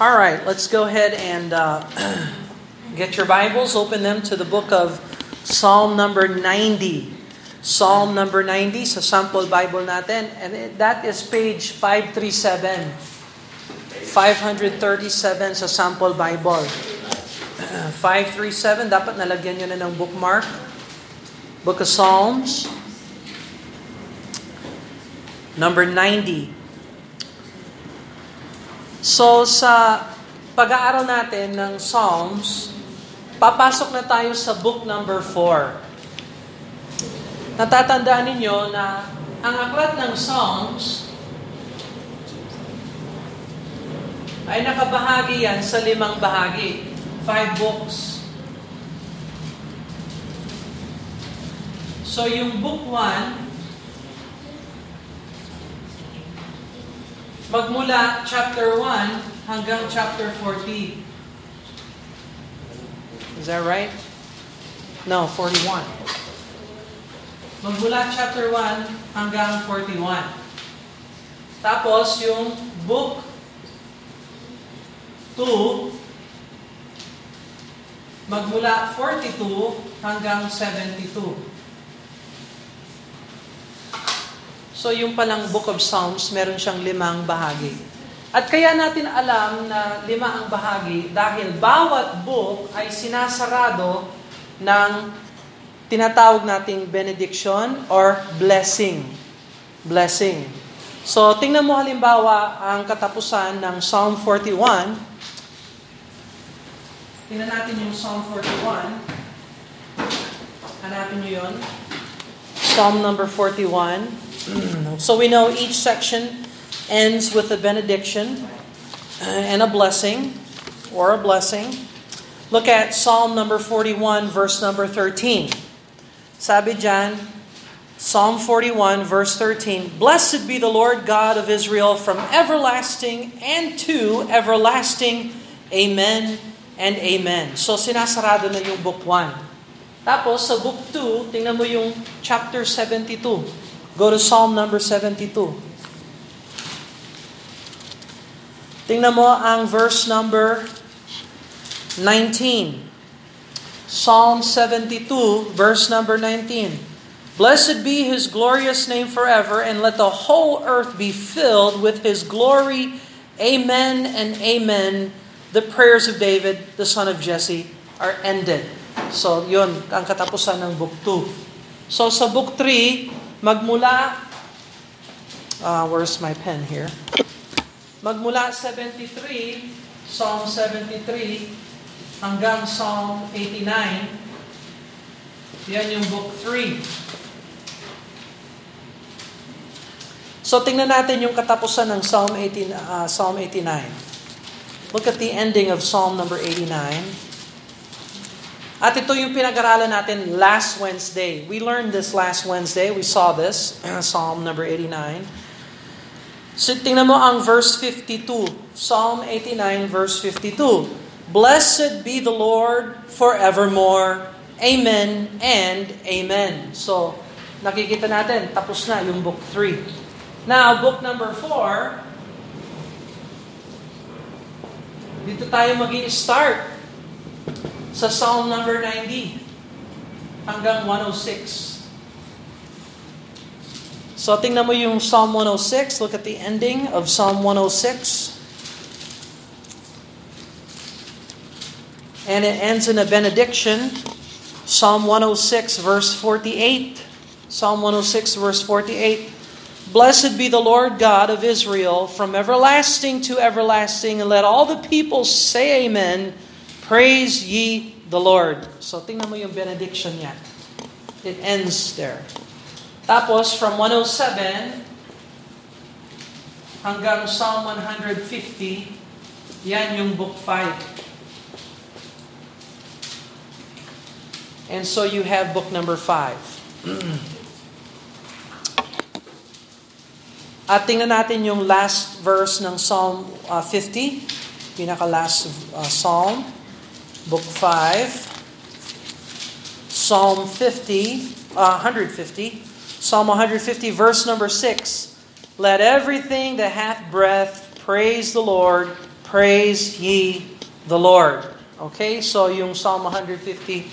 All right, let's go ahead and uh, get your Bibles, open them to the book of Psalm number 90. Psalm number 90 sa sample Bible natin. And that is page 537. 537 sa sample Bible. 537, dapat nalagyan nyo na ng bookmark. Book of Psalms. Number 90. So sa pag-aaral natin ng Psalms, papasok na tayo sa book number 4. Natatandaan ninyo na ang aklat ng Psalms ay nakabahagi yan sa limang bahagi. Five books. So yung book 1, magmula chapter 1 hanggang chapter 40. Is that right? No, 41. Magmula chapter 1 hanggang 41. Tapos yung book 2 magmula 42 hanggang 72. So yung palang Book of Psalms, meron siyang limang bahagi. At kaya natin alam na lima ang bahagi dahil bawat book ay sinasarado ng tinatawag nating benediction or blessing. Blessing. So tingnan mo halimbawa ang katapusan ng Psalm 41. Tingnan natin yung Psalm 41. Hanapin niyo yon. Psalm number 41. So we know each section ends with a benediction uh, and a blessing or a blessing. Look at Psalm number 41 verse number 13. Sabi dyan, Psalm 41 verse 13, Blessed be the Lord God of Israel from everlasting and to everlasting. Amen and amen. So sinasarado na yung book 1. Tapos sa book 2, tingnan mo yung chapter 72. Go to Psalm number 72. Tingnan mo ang verse number 19. Psalm 72, verse number 19. Blessed be his glorious name forever, and let the whole earth be filled with his glory. Amen and amen. The prayers of David, the son of Jesse, are ended. So, yun, ang katapusan ng book 2. So, sa book 3, magmula, uh, where's my pen here? Magmula 73, Psalm 73, hanggang Psalm 89, yan yung book 3. So tingnan natin yung katapusan ng Psalm 18, uh, Psalm 89. Look at the ending of Psalm number 89. At ito yung pinag-aralan natin last Wednesday. We learned this last Wednesday. We saw this, Psalm number 89. So tingnan mo ang verse 52. Psalm 89 verse 52. Blessed be the Lord forevermore. Amen and amen. So, nakikita natin, tapos na yung book 3. Now, book number 4, dito tayo mag start sa Psalm number 90 hanggang 106. So tingnan mo yung Psalm 106. Look at the ending of Psalm 106. And it ends in a benediction. Psalm 106 verse 48. Psalm 106 verse 48. Blessed be the Lord God of Israel from everlasting to everlasting, and let all the people say amen. Praise ye the Lord. So tingnan mo yung benediction niya. It ends there. Tapos from 107 hanggang Psalm 150, yan yung book 5. And so you have book number 5. At tingnan natin yung last verse ng Psalm uh, 50, pinaka-last uh, Psalm, book 5. Psalm 50, uh, 150. Psalm 150, verse number 6. Let everything that hath breath praise the Lord. Praise ye the Lord. Okay, so yung Psalm 150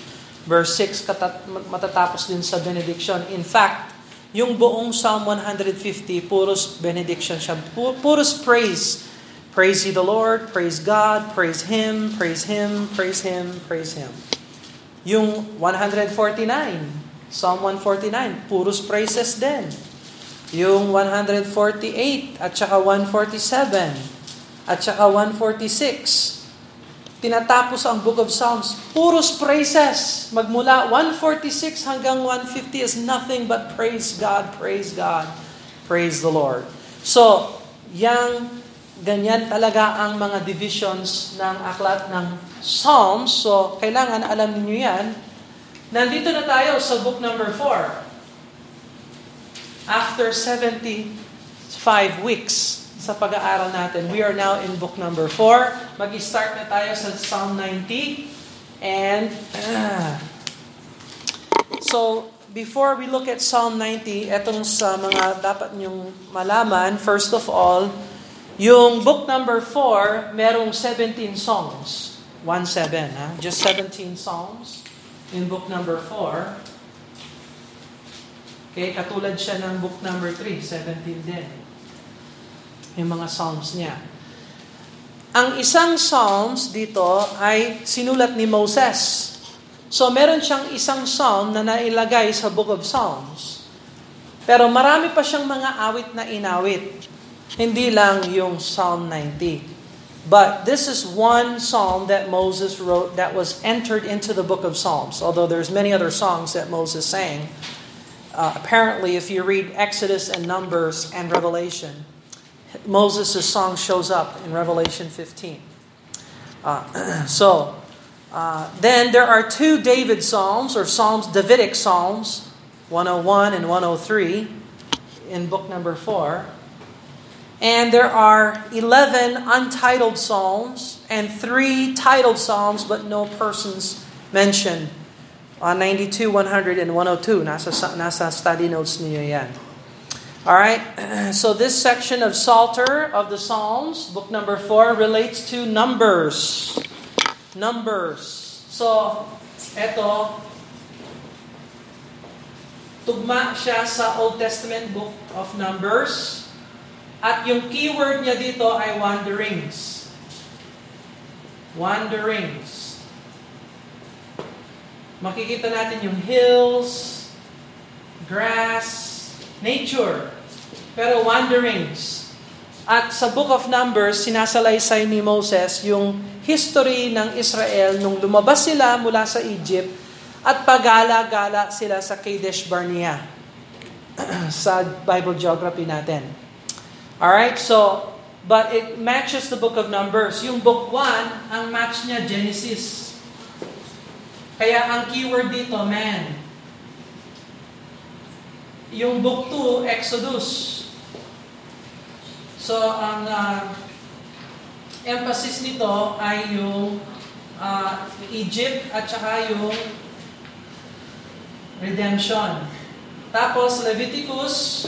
verse 6 katat- matatapos din sa benediction. In fact, yung buong Psalm 150, puros benediction siya. Pu- Puros praise. Praise ye the Lord, praise God, praise Him, praise Him, praise Him, praise Him. Yung 149, Psalm 149, puros praises din. Yung 148 at saka 147 at saka 146. Tinatapos ang Book of Psalms, puros praises. Magmula 146 hanggang 150 is nothing but praise God, praise God, praise the Lord. So, yang ganyan talaga ang mga divisions ng aklat ng Psalms. So, kailangan alam niyo yan. Nandito na tayo sa book number 4. After 75 weeks sa pag-aaral natin, we are now in book number 4. Mag-start na tayo sa Psalm 90. And, ah, so, before we look at Psalm 90, etong sa mga dapat nyong malaman, first of all, yung book number 4, merong 17 songs. 1-7, ha? Just 17 songs in book number 4. Okay, katulad siya ng book number 3, 17 din. Yung mga psalms niya. Ang isang psalms dito ay sinulat ni Moses. So meron siyang isang psalm na nailagay sa book of Psalms. Pero marami pa siyang mga awit na inawit. Hindi lang yung Psalm 90. But this is one psalm that Moses wrote that was entered into the book of Psalms. Although there's many other songs that Moses sang. Uh, apparently, if you read Exodus and Numbers and Revelation, Moses' song shows up in Revelation 15. Uh, so, uh, then there are two David Psalms, or Psalms, Davidic Psalms, 101 and 103, in book number 4. And there are 11 untitled Psalms and three titled Psalms, but no persons mentioned. On 92, 100, and 102. Nasa, nasa study notes niyo yan. Alright, so this section of Psalter of the Psalms, book number 4, relates to Numbers. Numbers. So, eto, tugma siya sa Old Testament book of Numbers. At yung keyword niya dito ay wanderings. Wanderings. Makikita natin yung hills, grass, nature. Pero wanderings. At sa Book of Numbers, sinasalaysay ni Moses yung history ng Israel nung lumabas sila mula sa Egypt at pagala-gala sila sa Kadesh Barnea sa Bible geography natin. Alright, so, but it matches the book of Numbers. Yung book 1, ang match niya Genesis. Kaya ang keyword dito, man. Yung book 2, Exodus. So, ang uh, emphasis nito ay yung uh, Egypt at saka yung redemption. Tapos, Leviticus,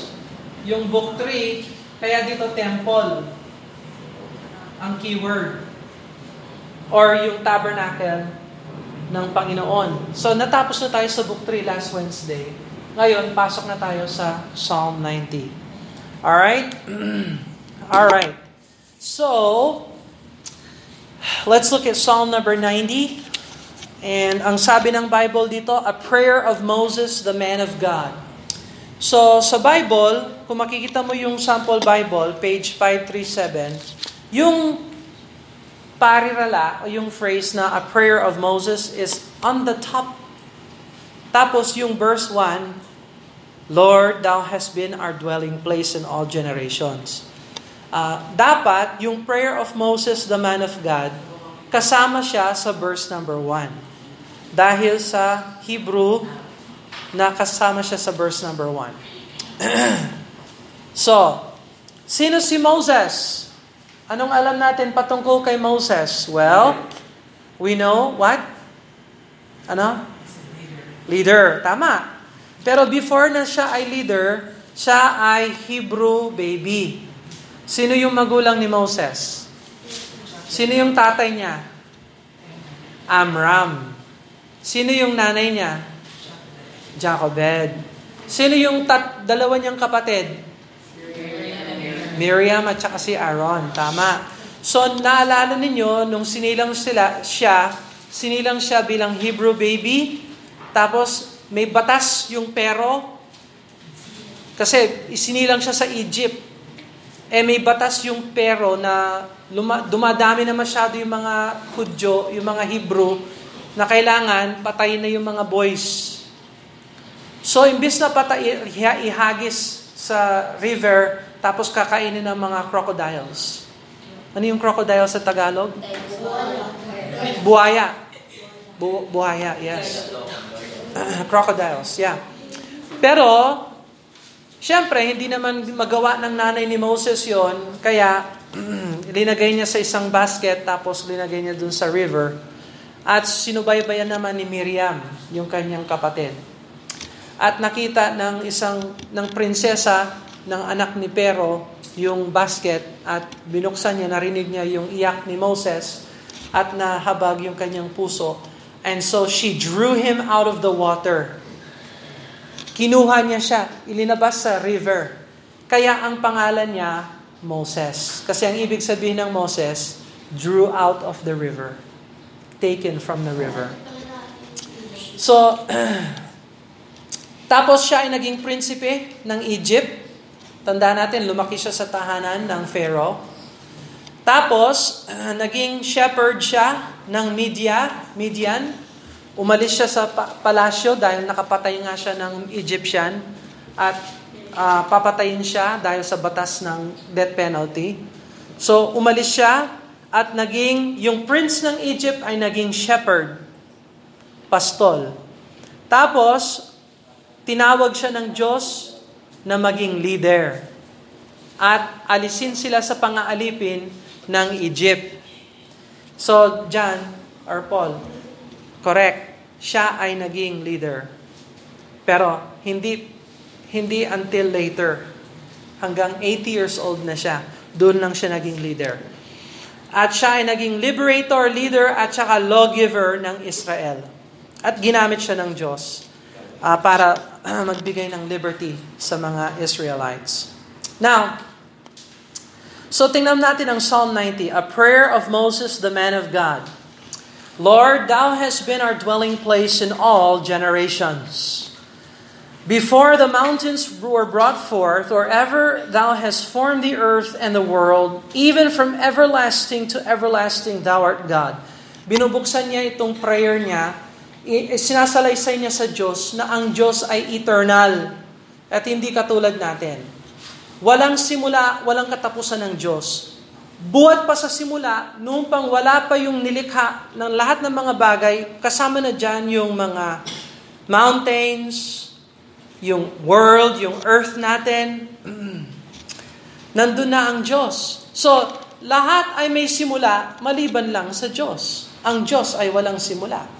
yung book 3, kaya dito temple ang keyword. Or yung tabernacle ng Panginoon. So natapos na tayo sa book 3 last Wednesday. Ngayon, pasok na tayo sa Psalm 90. Alright? Alright. So, let's look at Psalm number 90. And ang sabi ng Bible dito, a prayer of Moses, the man of God. So, sa Bible, kung makikita mo yung sample Bible, page 537, yung parirala, o yung phrase na a prayer of Moses is on the top. Tapos yung verse 1, Lord, Thou hast been our dwelling place in all generations. Uh, dapat, yung prayer of Moses, the man of God, kasama siya sa verse number 1. Dahil sa Hebrew, nakasama siya sa verse number 1. so, sino si Moses? Anong alam natin patungkol kay Moses? Well, we know what? Ano? Leader. Tama. Pero before na siya ay leader, siya ay Hebrew baby. Sino yung magulang ni Moses? Sino yung tatay niya? Amram. Sino yung nanay niya? Jacobed. Sino yung tat dalawa niyang kapatid? Miriam at saka si Aaron. Tama. So, naalala ninyo, nung sinilang sila, siya, sinilang siya bilang Hebrew baby, tapos may batas yung pero, kasi isinilang siya sa Egypt. Eh may batas yung pero na luma, dumadami na masyado yung mga Hudyo, yung mga Hebrew, na kailangan patayin na yung mga boys. So, imbis na patay, ihagis sa river, tapos kakainin ng mga crocodiles. Ano yung crocodile sa Tagalog? Buhaya. Bu- buhaya, yes. crocodiles, yeah. Pero, syempre, hindi naman magawa ng nanay ni Moses yon kaya linagay niya sa isang basket, tapos linagay niya dun sa river. At sinubaybayan naman ni Miriam, yung kanyang kapatid. At nakita ng isang ng prinsesa ng anak ni Pero yung basket at binuksan niya, narinig niya yung iyak ni Moses at nahabag yung kanyang puso. And so she drew him out of the water. Kinuha niya siya, ilinabas sa river. Kaya ang pangalan niya, Moses. Kasi ang ibig sabihin ng Moses, drew out of the river. Taken from the river. So, tapos siya ay naging prinsipe ng Egypt. Tanda natin, lumaki siya sa tahanan ng Pharaoh. Tapos, uh, naging shepherd siya ng Media, Midian. Umalis siya sa pa- palasyo dahil nakapatay nga siya ng Egyptian at uh, papatayin siya dahil sa batas ng death penalty. So, umalis siya at naging, yung prince ng Egypt ay naging shepherd, pastol. Tapos, tinawag siya ng Diyos na maging leader. At alisin sila sa pangaalipin ng Egypt. So, John, or Paul, correct, siya ay naging leader. Pero, hindi, hindi until later. Hanggang 80 years old na siya, doon lang siya naging leader. At siya ay naging liberator, leader, at saka lawgiver ng Israel. At ginamit siya ng Diyos uh, para magbigay ng liberty sa mga Israelites. Now, so tingnan natin ang Psalm 90, a prayer of Moses, the man of God. Lord, Thou hast been our dwelling place in all generations. Before the mountains were brought forth, or ever Thou hast formed the earth and the world, even from everlasting to everlasting Thou art God. Binubuksan niya itong prayer niya sinasalaysay niya sa Diyos na ang Diyos ay eternal at hindi katulad natin. Walang simula, walang katapusan ng Diyos. Buhat pa sa simula, noong pang wala pa yung nilikha ng lahat ng mga bagay, kasama na dyan yung mga mountains, yung world, yung earth natin. Nandun na ang Diyos. So, lahat ay may simula, maliban lang sa Diyos. Ang Diyos ay walang simula.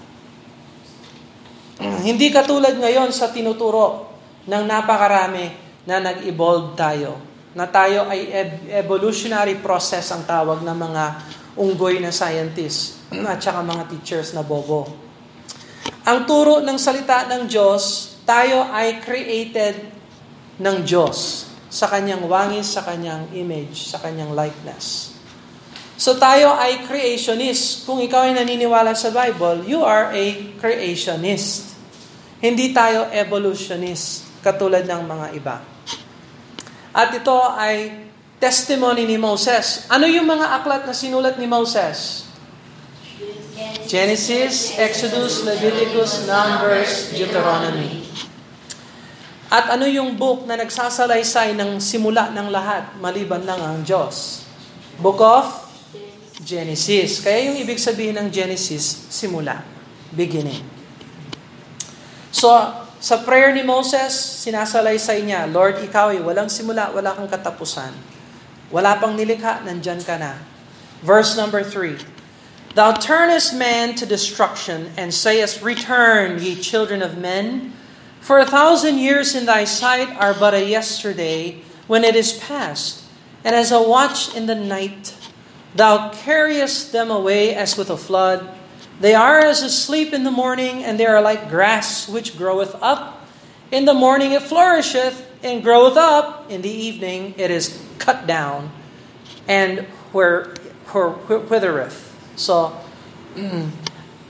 Hindi katulad ngayon sa tinuturo ng napakarami na nag-evolve tayo. Na tayo ay evolutionary process ang tawag ng mga unggoy na scientists at saka mga teachers na bobo. Ang turo ng salita ng Diyos, tayo ay created ng Diyos sa kanyang wangis, sa kanyang image, sa kanyang likeness. So tayo ay creationist. Kung ikaw ay naniniwala sa Bible, you are a creationist. Hindi tayo evolutionist katulad ng mga iba. At ito ay testimony ni Moses. Ano yung mga aklat na sinulat ni Moses? Genesis, Exodus, Leviticus, Numbers, Deuteronomy. At ano yung book na nagsasalaysay ng simula ng lahat, maliban lang ang Diyos? Book of Genesis. Kaya yung ibig sabihin ng Genesis, simula, beginning. So, sa prayer ni Moses, sinasalaysay niya, Lord, ikaw ay walang simula, wala kang katapusan. Wala pang nilikha, nandyan ka na. Verse number 3. Thou turnest man to destruction, and sayest, Return, ye children of men. For a thousand years in thy sight are but a yesterday, when it is past, and as a watch in the night, Thou carriest them away as with a flood. They are as asleep in the morning, and they are like grass which groweth up. In the morning it flourisheth, and groweth up. In the evening it is cut down, and where, where withereth. So,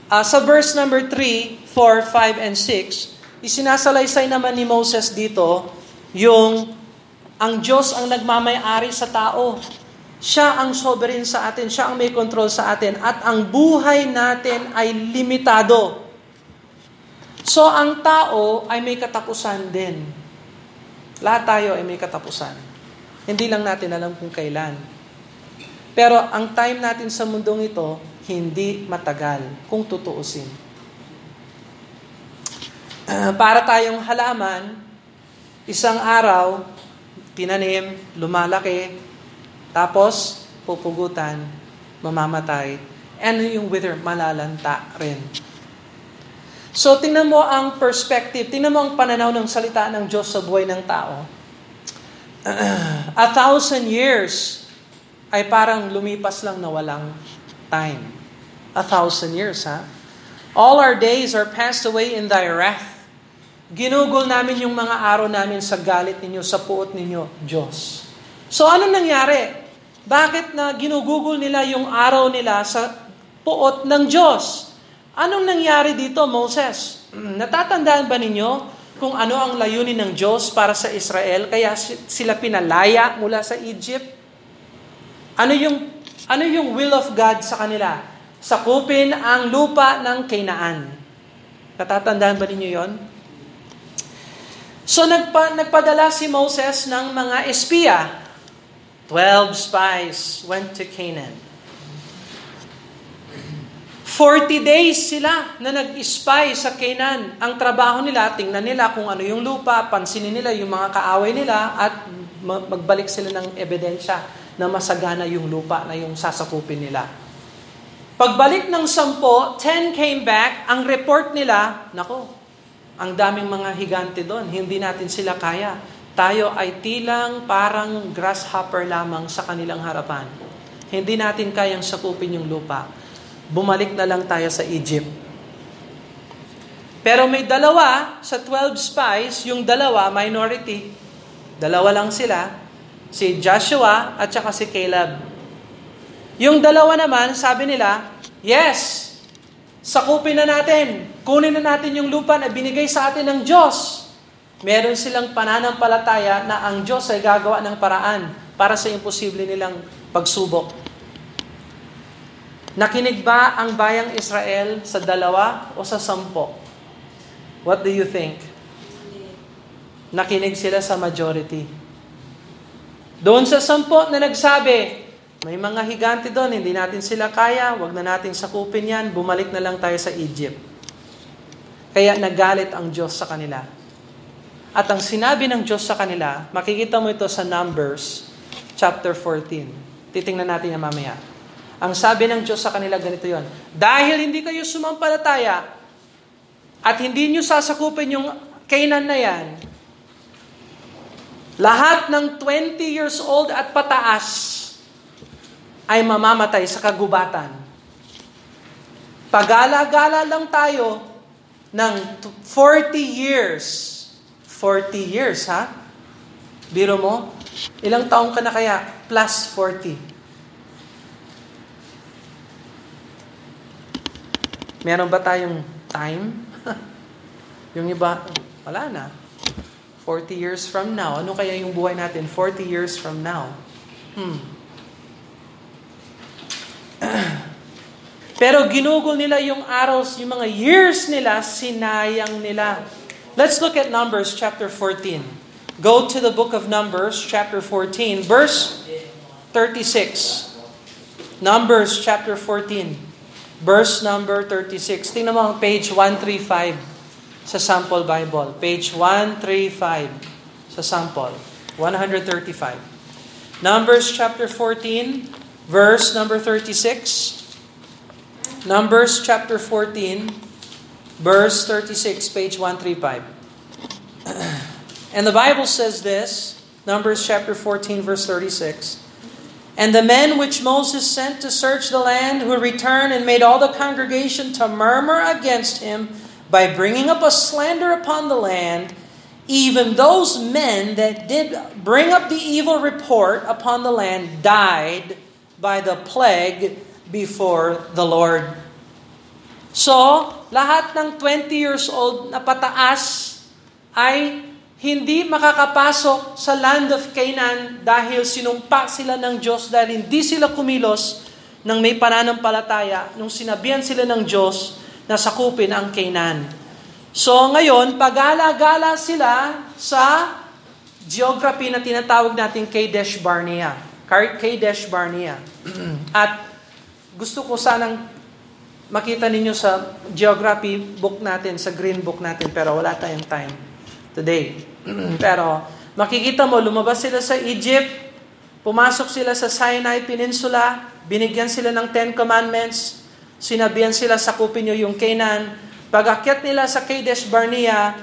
uh, sa verse number 3, 4, 5, and 6, isinasalaysay naman ni Moses dito yung ang Diyos ang nagmamayari sa tao. Siya ang sovereign sa atin, siya ang may control sa atin, at ang buhay natin ay limitado. So ang tao ay may katapusan din. Lahat tayo ay may katapusan. Hindi lang natin alam kung kailan. Pero ang time natin sa mundong ito, hindi matagal kung tutuusin. Uh, para tayong halaman, isang araw, tinanim, lumalaki, tapos pupugutan, mamamatay, and yung wither, malalanta rin. So, tingnan mo ang perspective, tingnan mo ang pananaw ng salita ng Diyos sa buhay ng tao. A thousand years ay parang lumipas lang na walang time. A thousand years, ha? All our days are passed away in thy wrath. Ginugol namin yung mga araw namin sa galit ninyo, sa puot ninyo, Diyos. So ano nangyari? Bakit na ginugugol nila yung araw nila sa puot ng Diyos? Anong nangyari dito, Moses? Natatandaan ba ninyo kung ano ang layunin ng Diyos para sa Israel kaya sila pinalaya mula sa Egypt? Ano yung ano yung will of God sa kanila? Sakupin ang lupa ng Canaan. Natatandaan ba ninyo 'yon? So nagpa, nagpadala si Moses ng mga espiya. Twelve spies went to Canaan. 40 days sila na nag-spy sa Canaan. Ang trabaho nila, tingnan nila kung ano yung lupa, pansinin nila yung mga kaaway nila at magbalik sila ng ebidensya na masagana yung lupa na yung sasakupin nila. Pagbalik ng sampo, 10 came back, ang report nila, nako, ang daming mga higante doon, hindi natin sila kaya. Tayo ay tilang parang grasshopper lamang sa kanilang harapan. Hindi natin kayang sakupin yung lupa. Bumalik na lang tayo sa Egypt. Pero may dalawa sa 12 spies, yung dalawa, minority, dalawa lang sila, si Joshua at saka si Caleb. Yung dalawa naman, sabi nila, yes, sakupin na natin, kunin na natin yung lupa na binigay sa atin ng Diyos. Meron silang pananampalataya na ang Diyos ay gagawa ng paraan para sa imposible nilang pagsubok. Nakinig ba ang bayang Israel sa dalawa o sa sampo? What do you think? Nakinig sila sa majority. Doon sa sampo na nagsabi, may mga higante doon, hindi natin sila kaya, wag na natin sakupin yan, bumalik na lang tayo sa Egypt. Kaya nagalit ang Diyos sa kanila. At ang sinabi ng Diyos sa kanila, makikita mo ito sa Numbers chapter 14. Titingnan natin yan mamaya. Ang sabi ng Diyos sa kanila, ganito yon. Dahil hindi kayo sumampalataya at hindi nyo sasakupin yung Canaan na yan, lahat ng 20 years old at pataas ay mamamatay sa kagubatan. Pagala-gala lang tayo ng 40 years. 40 years, ha? Biro mo, ilang taong ka na kaya? Plus 40. Meron ba tayong time? yung iba, wala na. 40 years from now. Ano kaya yung buhay natin 40 years from now? Hmm. Pero ginugol nila yung araws, yung mga years nila, sinayang nila. Let's look at Numbers chapter 14. Go to the book of Numbers chapter 14, verse 36. Numbers chapter 14. Verse number 36. Tingnan mo ang page 135 sa sample Bible. Page 135 sa sample. 135. Numbers chapter 14, verse number 36. Numbers chapter 14, verse 36, page 135. And the Bible says this, Numbers chapter 14, verse 36. And the men which Moses sent to search the land, who returned and made all the congregation to murmur against him by bringing up a slander upon the land, even those men that did bring up the evil report upon the land died by the plague before the Lord. So, lahat ng 20 years old na pataas ay hindi makakapasok sa land of Canaan dahil sinumpa sila ng Diyos dahil hindi sila kumilos ng may pananampalataya nung sinabihan sila ng Diyos na sakupin ang Canaan. So ngayon, pagala-gala sila sa geography na tinatawag natin Kadesh Barnea. Kadesh Barnea. At gusto ko sanang makita ninyo sa geography book natin, sa green book natin, pero wala tayong time today. Pero makikita mo, lumabas sila sa Egypt, pumasok sila sa Sinai Peninsula, binigyan sila ng Ten Commandments, sinabihan sila sakupin nyo yung Canaan. Pag-akyat nila sa Kadesh Barnea,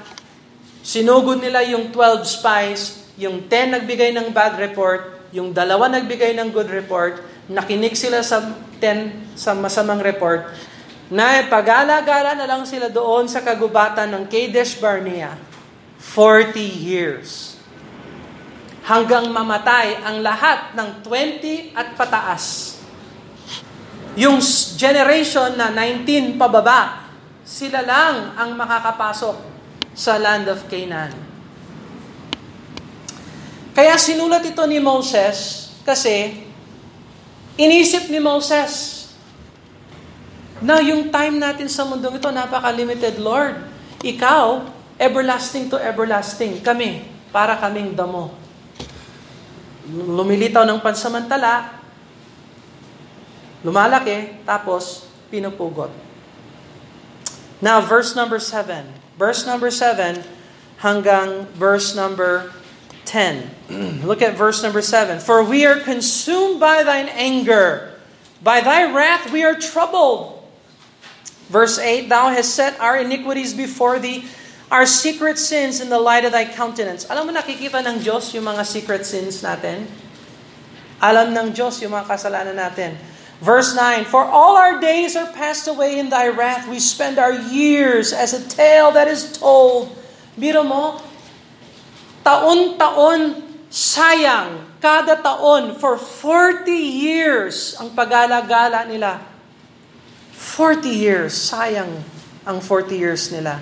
sinugod nila yung 12 spies, yung 10 nagbigay ng bad report, yung dalawa nagbigay ng good report, nakinig sila sa 10 sa masamang report, na pag-alagala na lang sila doon sa kagubatan ng Kadesh Barnea 40 years. Hanggang mamatay ang lahat ng 20 at pataas. Yung generation na 19 pababa, sila lang ang makakapasok sa land of Canaan. Kaya sinulat ito ni Moses kasi inisip ni Moses na yung time natin sa mundong ito napaka-limited, Lord. Ikaw, everlasting to everlasting. Kami, para kaming damo. Lumilitaw ng pansamantala, lumalaki, tapos pinupugot. Now, verse number 7. Verse number 7 hanggang verse number 10. Look at verse number 7. For we are consumed by thine anger. By thy wrath we are troubled. Verse 8 Thou hast set our iniquities before thee, our secret sins in the light of thy countenance. Alam mo, nakikita ng Diyos yung mga secret sins natin? Alam ng Diyos yung mga kasalanan natin. Verse 9, For all our days are passed away in thy wrath. We spend our years as a tale that is told. Biro mo, taon-taon, sayang, kada taon, for 40 years, ang pag-alagala nila. 40 years, sayang ang 40 years nila.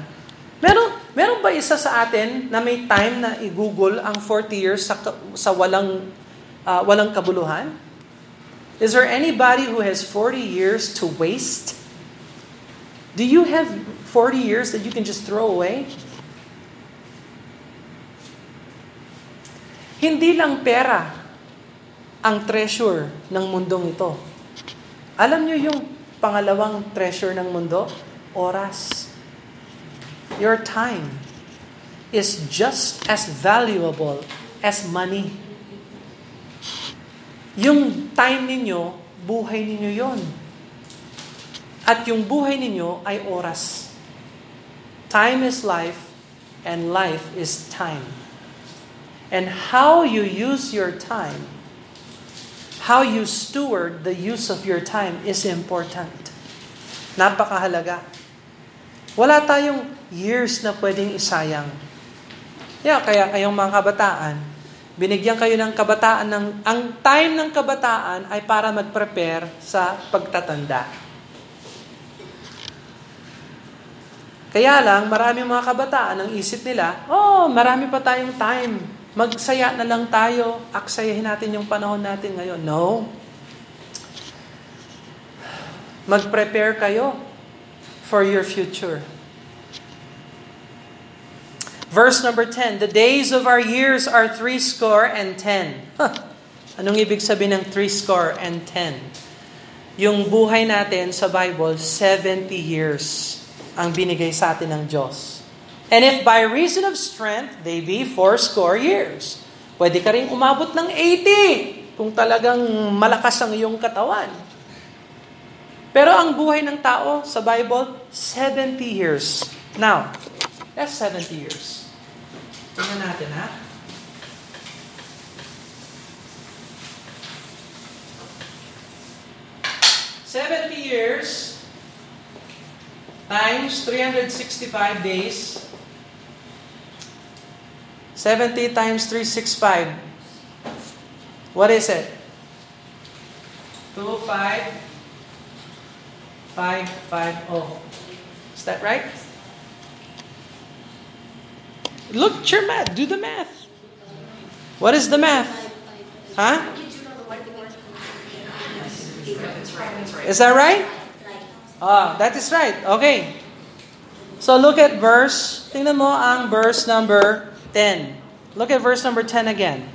Meron, meron ba isa sa atin na may time na i-google ang 40 years sa, sa walang, uh, walang kabuluhan? Is there anybody who has 40 years to waste? Do you have 40 years that you can just throw away? Hindi lang pera ang treasure ng mundong ito. Alam niyo yung pangalawang treasure ng mundo? Oras your time is just as valuable as money. Yung time ninyo, buhay ninyo yon. At yung buhay ninyo ay oras. Time is life, and life is time. And how you use your time, how you steward the use of your time is important. Napakahalaga. Wala tayong years na pwedeng isayang. Yeah, kaya kayong mga kabataan, binigyan kayo ng kabataan ng ang time ng kabataan ay para mag-prepare sa pagtatanda. Kaya lang, marami mga kabataan ang isip nila, oh, marami pa tayong time. Magsaya na lang tayo, aksayahin natin yung panahon natin ngayon. No. Mag-prepare kayo for your future. Verse number 10, The days of our years are three score and ten. Huh. Anong ibig sabihin ng three score and ten? Yung buhay natin sa Bible, 70 years ang binigay sa atin ng Diyos. And if by reason of strength, they be four score years. Pwede ka rin umabot ng 80 kung talagang malakas ang iyong katawan. Pero ang buhay ng tao sa Bible, 70 years. Now, that's 70 years. Tingnan natin ha. 70 years times 365 days. 70 times 365. What is it? 2, 5, 5, 5, oh. Is that right? Look at your math. Do the math. What is the math? Huh? Is that right? Ah, that is right. Okay. So look at verse, tingnan mo ang verse number 10. Look at verse number 10 again.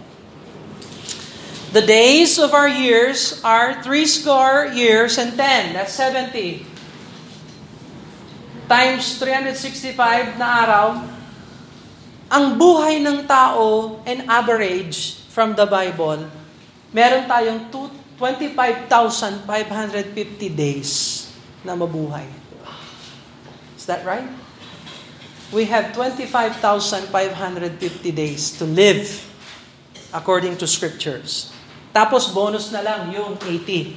The days of our years are three score years and ten. That's 70. Times 365 na araw. Ang buhay ng tao, an average from the Bible, meron tayong 25,550 days na mabuhay. Is that right? We have 25,550 days to live according to scriptures. Tapos bonus na lang yung 80.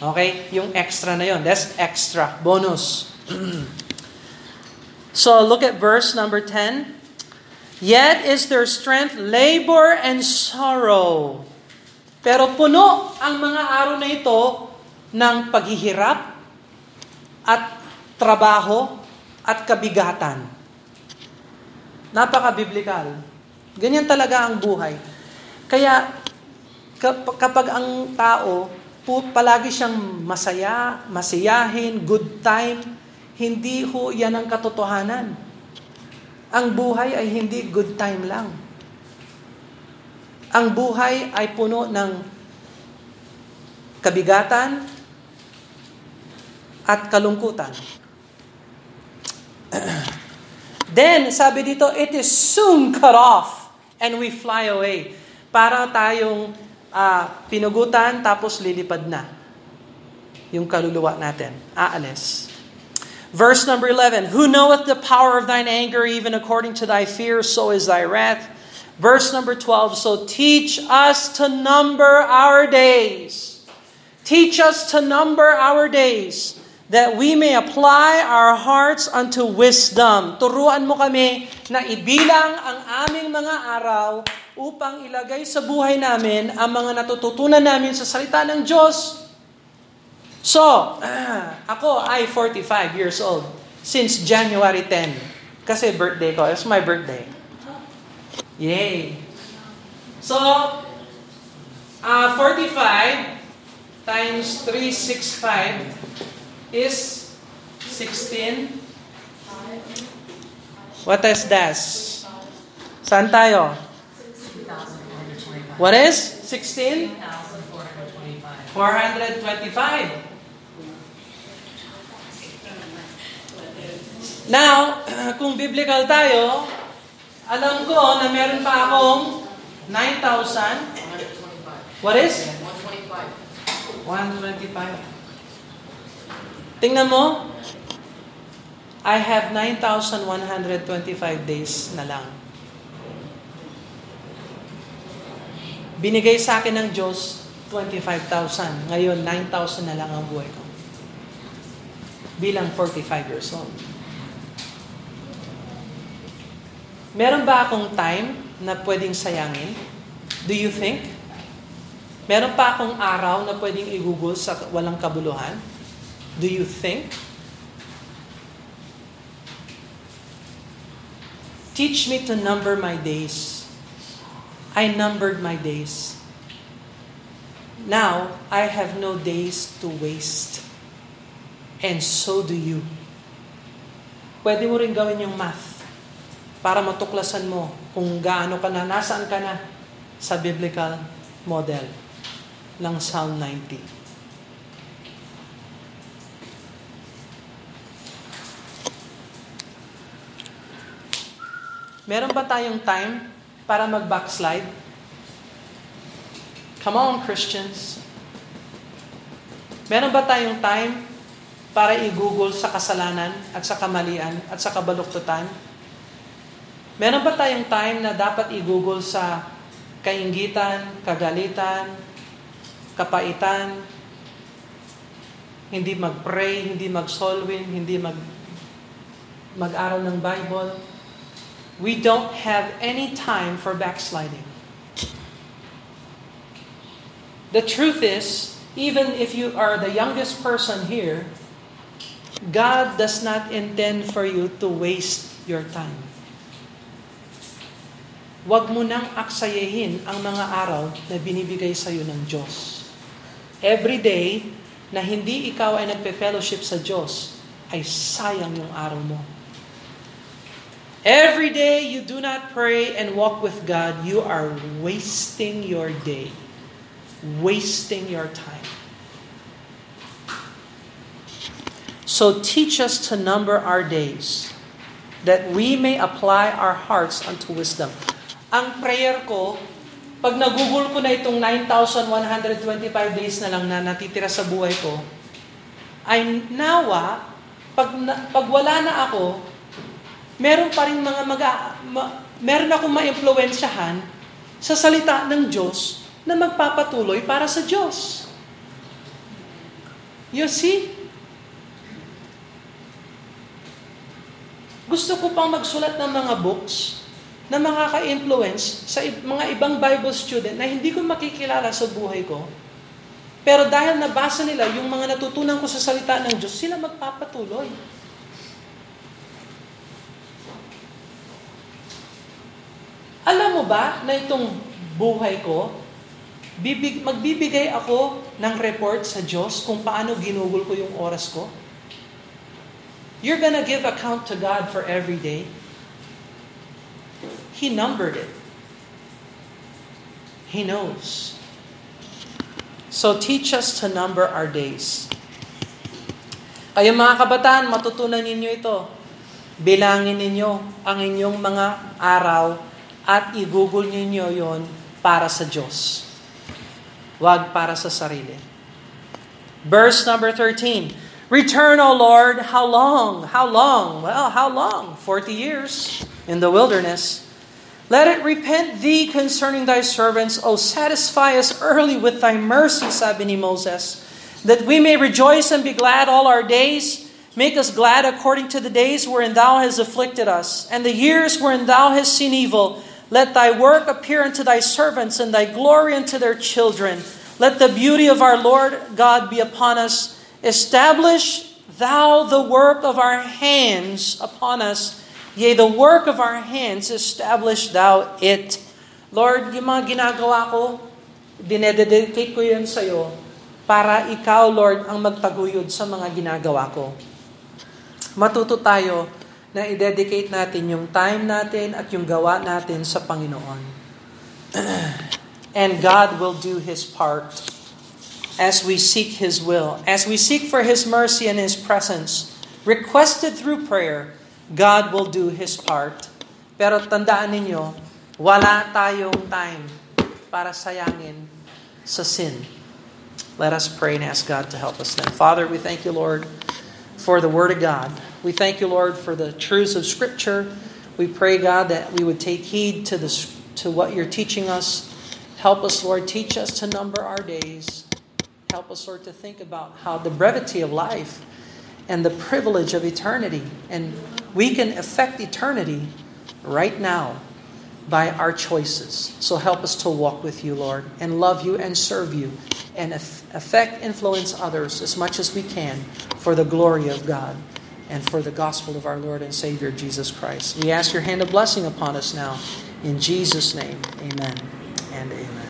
Okay? Yung extra na yon. That's extra. Bonus. so look at verse number 10. Yet is their strength labor and sorrow. Pero puno ang mga araw na ito ng paghihirap at trabaho at kabigatan. Napaka-biblical. Ganyan talaga ang buhay. Kaya kapag ang tao palagi siyang masaya, masiyahin, good time, hindi ho yan ang katotohanan. Ang buhay ay hindi good time lang. Ang buhay ay puno ng kabigatan at kalungkutan. Then, sabi dito, it is soon cut off and we fly away. Para tayong uh, pinugutan tapos lilipad na yung kaluluwa natin. Aalis. Verse number 11, Who knoweth the power of thine anger, even according to thy fear, so is thy wrath. Verse number 12, So teach us to number our days. Teach us to number our days, that we may apply our hearts unto wisdom. Turuan mo kami na ibilang ang aming mga araw upang ilagay sa buhay namin ang mga natututunan namin sa salita ng Diyos. So, ako ay 45 years old since January 10. Kasi birthday ko. It's my birthday. Yay! So, uh, 45 times 365 is 16. What is that? Saan tayo? What is? 16? 425. Now, kung biblical tayo, alam ko na meron pa akong 9,000. What is? 125. 125. Tingnan mo, I have 9,125 days na lang. Binigay sa akin ng Diyos 25,000. Ngayon, 9,000 na lang ang buhay ko. Bilang 45 years old. Meron ba akong time na pwedeng sayangin? Do you think? Meron pa akong araw na pwedeng igugol sa walang kabuluhan? Do you think? Teach me to number my days I numbered my days. Now, I have no days to waste. And so do you. Pwede mo rin gawin yung math para matuklasan mo kung gaano ka na, nasaan ka na sa biblical model ng Psalm 90. Meron ba tayong time para mag-backslide? Come on, Christians. Meron ba tayong time para i-google sa kasalanan at sa kamalian at sa kabaluktutan? Meron ba tayong time na dapat i-google sa kaingitan, kagalitan, kapaitan, hindi mag-pray, hindi mag-solwin, hindi mag mag-aral ng Bible. We don't have any time for backsliding. The truth is, even if you are the youngest person here, God does not intend for you to waste your time. Huwag mo nang aksayahin ang mga araw na binibigay sa iyo ng Diyos. Every day na hindi ikaw ay nagpe-fellowship sa Diyos, ay sayang yung araw mo. Every day you do not pray and walk with God, you are wasting your day, wasting your time. So teach us to number our days, that we may apply our hearts unto wisdom. Ang prayer ko, pag nagugol ko na itong 9,125 days na lang na natitira sa buhay ko, ay nawa, pag, pag wala na ako, meron pa rin mga mag ma, meron akong ma-impluensyahan sa salita ng Diyos na magpapatuloy para sa Diyos. You see? Gusto ko pang magsulat ng mga books na makaka-influence sa mga ibang Bible student na hindi ko makikilala sa buhay ko. Pero dahil nabasa nila yung mga natutunan ko sa salita ng Diyos, sila magpapatuloy. Alam mo ba na itong buhay ko, bibig, magbibigay ako ng report sa Diyos kung paano ginugol ko yung oras ko? You're gonna give account to God for every day. He numbered it. He knows. So teach us to number our days. Kayo mga kabataan, matutunan ninyo ito. Bilangin ninyo ang inyong mga araw at igugol ninyo yon para sa Diyos. Huwag para sa sarili. Verse number 13. Return, O Lord, how long? How long? Well, how long? Forty years in the wilderness. Let it repent thee concerning thy servants, O satisfy us early with thy mercy, sabi ni Moses, that we may rejoice and be glad all our days. Make us glad according to the days wherein thou hast afflicted us, and the years wherein thou hast seen evil. Let thy work appear unto thy servants, and thy glory unto their children. Let the beauty of our Lord God be upon us. Establish thou the work of our hands upon us. Yea, the work of our hands, establish thou it. Lord, yung mga ginagawa ko, dinededicate ko yan sa'yo para ikaw, Lord, ang magtaguyod sa mga ginagawa ko. Matuto tayo na i-dedicate natin yung time natin at yung gawa natin sa Panginoon. And God will do His part as we seek His will, as we seek for His mercy and His presence, requested through prayer, God will do His part. Pero tandaan ninyo, wala tayong time para sayangin sa sin. Let us pray and ask God to help us then. Father, we thank you, Lord, for the Word of God. We thank you, Lord, for the truths of Scripture. We pray, God, that we would take heed to, to what you're teaching us. Help us, Lord, teach us to number our days. Help us, Lord, to think about how the brevity of life and the privilege of eternity. And we can affect eternity right now by our choices. So help us to walk with you, Lord, and love you and serve you and affect, influence others as much as we can for the glory of God and for the gospel of our Lord and Savior Jesus Christ. We ask your hand of blessing upon us now. In Jesus' name, amen and amen.